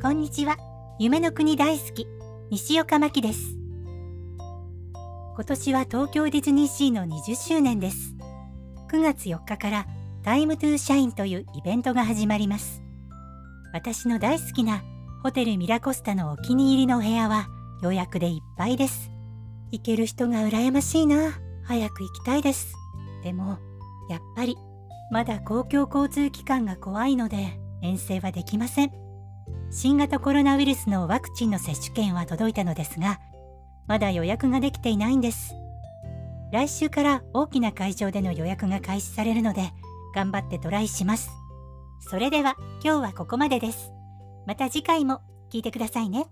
こんにちは。夢の国大好き、西岡真希です。今年は東京ディズニーシーの20周年です。9月4日からタイムトゥーシャインというイベントが始まります。私の大好きなホテルミラコスタのお気に入りのお部屋は予約でいっぱいです。行ける人が羨ましいな。早く行きたいです。でも、やっぱり、まだ公共交通機関が怖いので遠征はできません。新型コロナウイルスのワクチンの接種券は届いたのですが、まだ予約ができていないんです。来週から大きな会場での予約が開始されるので、頑張ってトライします。それでは今日はここまでです。また次回も聞いてくださいね。